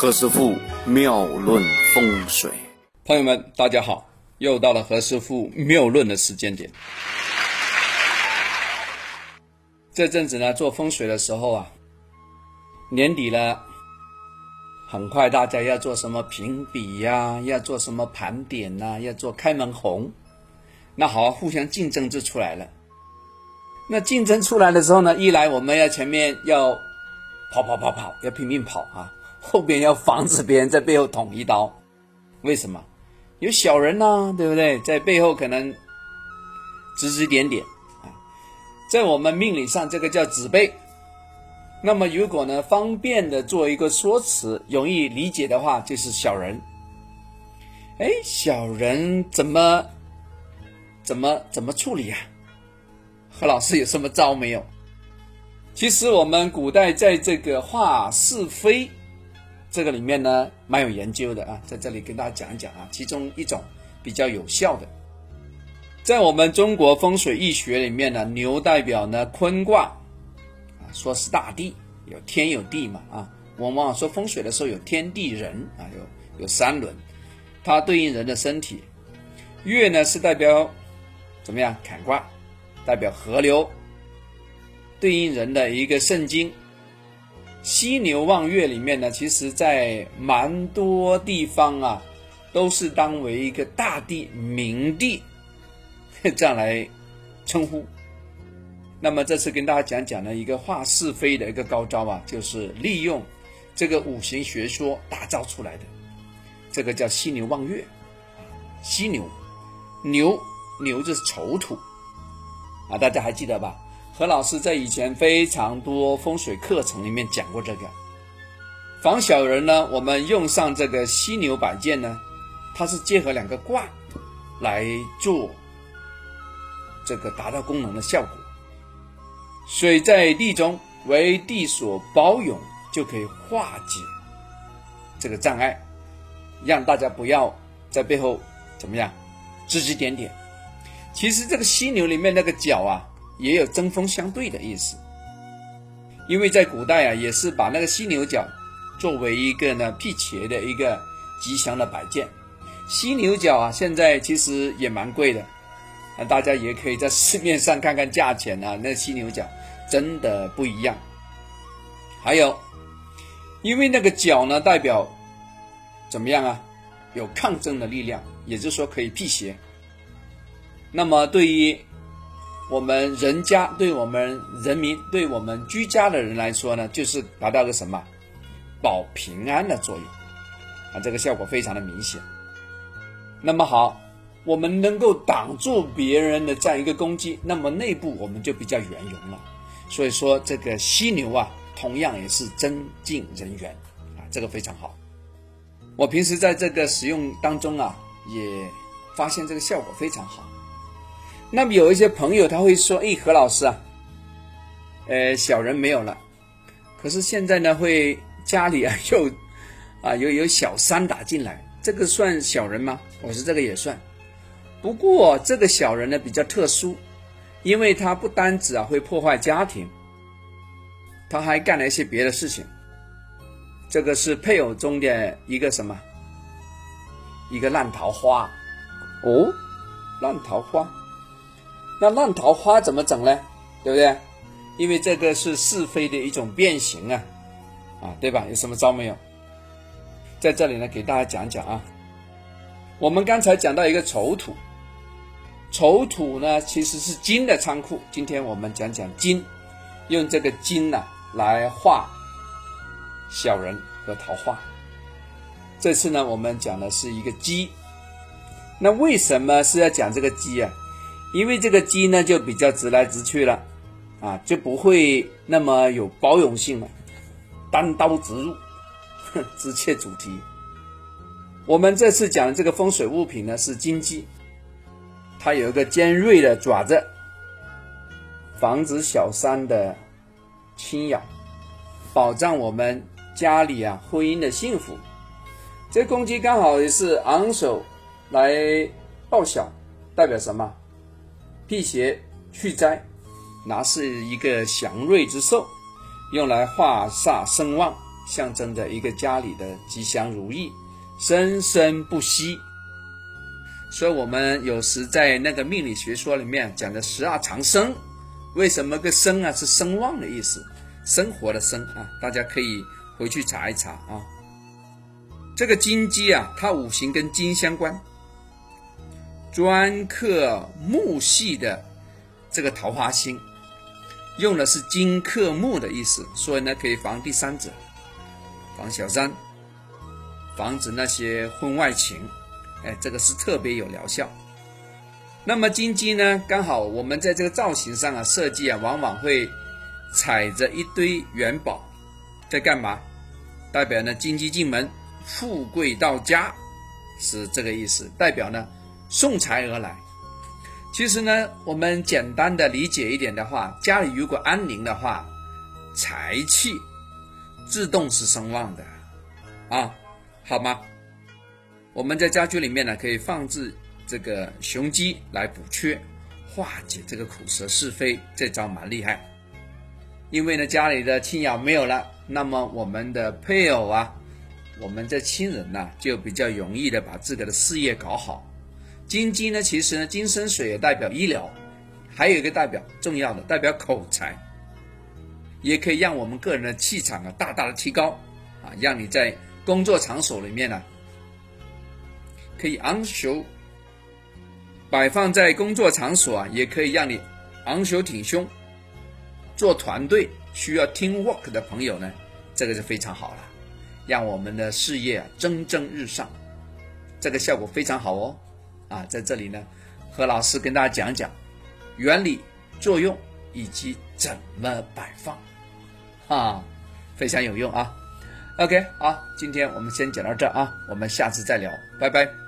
何师傅妙论风水，朋友们，大家好，又到了何师傅妙论的时间点。这阵子呢，做风水的时候啊，年底了，很快大家要做什么评比呀，要做什么盘点呐，要做开门红，那好，互相竞争就出来了。那竞争出来的时候呢，一来我们要前面要跑跑跑跑，要拼命跑啊。后边要防止别人在背后捅一刀，为什么？有小人呐，对不对？在背后可能指指点点啊，在我们命理上，这个叫指背。那么如果呢，方便的做一个说辞，容易理解的话，就是小人。哎，小人怎么怎么怎么处理呀？何老师有什么招没有？其实我们古代在这个话是非。这个里面呢，蛮有研究的啊，在这里跟大家讲一讲啊。其中一种比较有效的，在我们中国风水易学里面呢，牛代表呢坤卦啊，说是大地，有天有地嘛啊。我们往往说风水的时候有天地人啊，有有三轮，它对应人的身体。月呢是代表怎么样？坎卦，代表河流，对应人的一个肾经。犀牛望月里面呢，其实在蛮多地方啊，都是当为一个大地、明地 这样来称呼。那么这次跟大家讲讲呢，一个画是非的一个高招啊，就是利用这个五行学说打造出来的，这个叫犀牛望月。犀牛，牛牛就是丑土啊，大家还记得吧？何老师在以前非常多风水课程里面讲过这个防小人呢，我们用上这个犀牛摆件呢，它是结合两个卦来做这个达到功能的效果。水在地中为地所包容，就可以化解这个障碍，让大家不要在背后怎么样指指点点。其实这个犀牛里面那个角啊。也有针锋相对的意思，因为在古代啊，也是把那个犀牛角作为一个呢辟邪的一个吉祥的摆件。犀牛角啊，现在其实也蛮贵的，啊，大家也可以在市面上看看价钱啊，那犀牛角真的不一样。还有，因为那个角呢，代表怎么样啊？有抗争的力量，也就是说可以辟邪。那么对于我们人家对我们人民、对我们居家的人来说呢，就是达到个什么保平安的作用啊，这个效果非常的明显。那么好，我们能够挡住别人的这样一个攻击，那么内部我们就比较圆融了。所以说，这个犀牛啊，同样也是增进人缘啊，这个非常好。我平时在这个使用当中啊，也发现这个效果非常好。那么有一些朋友他会说：“哎，何老师啊，呃，小人没有了，可是现在呢，会家里啊又 啊有有小三打进来，这个算小人吗？”我说：“这个也算，不过这个小人呢比较特殊，因为他不单只啊会破坏家庭，他还干了一些别的事情。这个是配偶中的一个什么？一个烂桃花哦，烂桃花。”那烂桃花怎么整呢？对不对？因为这个是是非的一种变形啊，啊，对吧？有什么招没有？在这里呢，给大家讲讲啊。我们刚才讲到一个丑土，丑土呢其实是金的仓库。今天我们讲讲金，用这个金呢来画小人和桃花。这次呢，我们讲的是一个鸡。那为什么是要讲这个鸡啊？因为这个鸡呢，就比较直来直去了，啊，就不会那么有包容性了，单刀直入，直切主题。我们这次讲的这个风水物品呢是金鸡，它有一个尖锐的爪子，防止小三的侵扰，保障我们家里啊婚姻的幸福。这公鸡刚好也是昂首来报晓，代表什么？辟邪去灾，那是一个祥瑞之兽，用来化煞生旺，象征着一个家里的吉祥如意，生生不息。所以，我们有时在那个命理学说里面讲的十二长生，为什么个生啊是生旺的意思，生活的生啊，大家可以回去查一查啊。这个金鸡啊，它五行跟金相关，专克木系的这个桃花星，用的是金克木的意思，所以呢可以防第三者，防小三，防止那些婚外情。哎，这个是特别有疗效。那么金鸡呢？刚好我们在这个造型上啊，设计啊，往往会踩着一堆元宝，在干嘛？代表呢金鸡进门，富贵到家，是这个意思。代表呢送财而来。其实呢，我们简单的理解一点的话，家里如果安宁的话，财气自动是声旺的啊，好吗？我们在家居里面呢，可以放置这个雄鸡来补缺，化解这个苦舌是非，这招蛮厉害。因为呢，家里的亲友没有了，那么我们的配偶啊，我们这亲人呢，就比较容易的把自个的事业搞好。金鸡呢，其实呢，金生水也代表医疗，还有一个代表重要的，代表口才，也可以让我们个人的气场啊大大的提高啊，让你在工作场所里面呢。可以昂首，摆放在工作场所啊，也可以让你昂首挺胸。做团队需要 team work 的朋友呢，这个是非常好了，让我们的事业蒸蒸日上，这个效果非常好哦。啊，在这里呢，何老师跟大家讲讲原理、作用以及怎么摆放，啊，非常有用啊。OK，好，今天我们先讲到这啊，我们下次再聊，拜拜。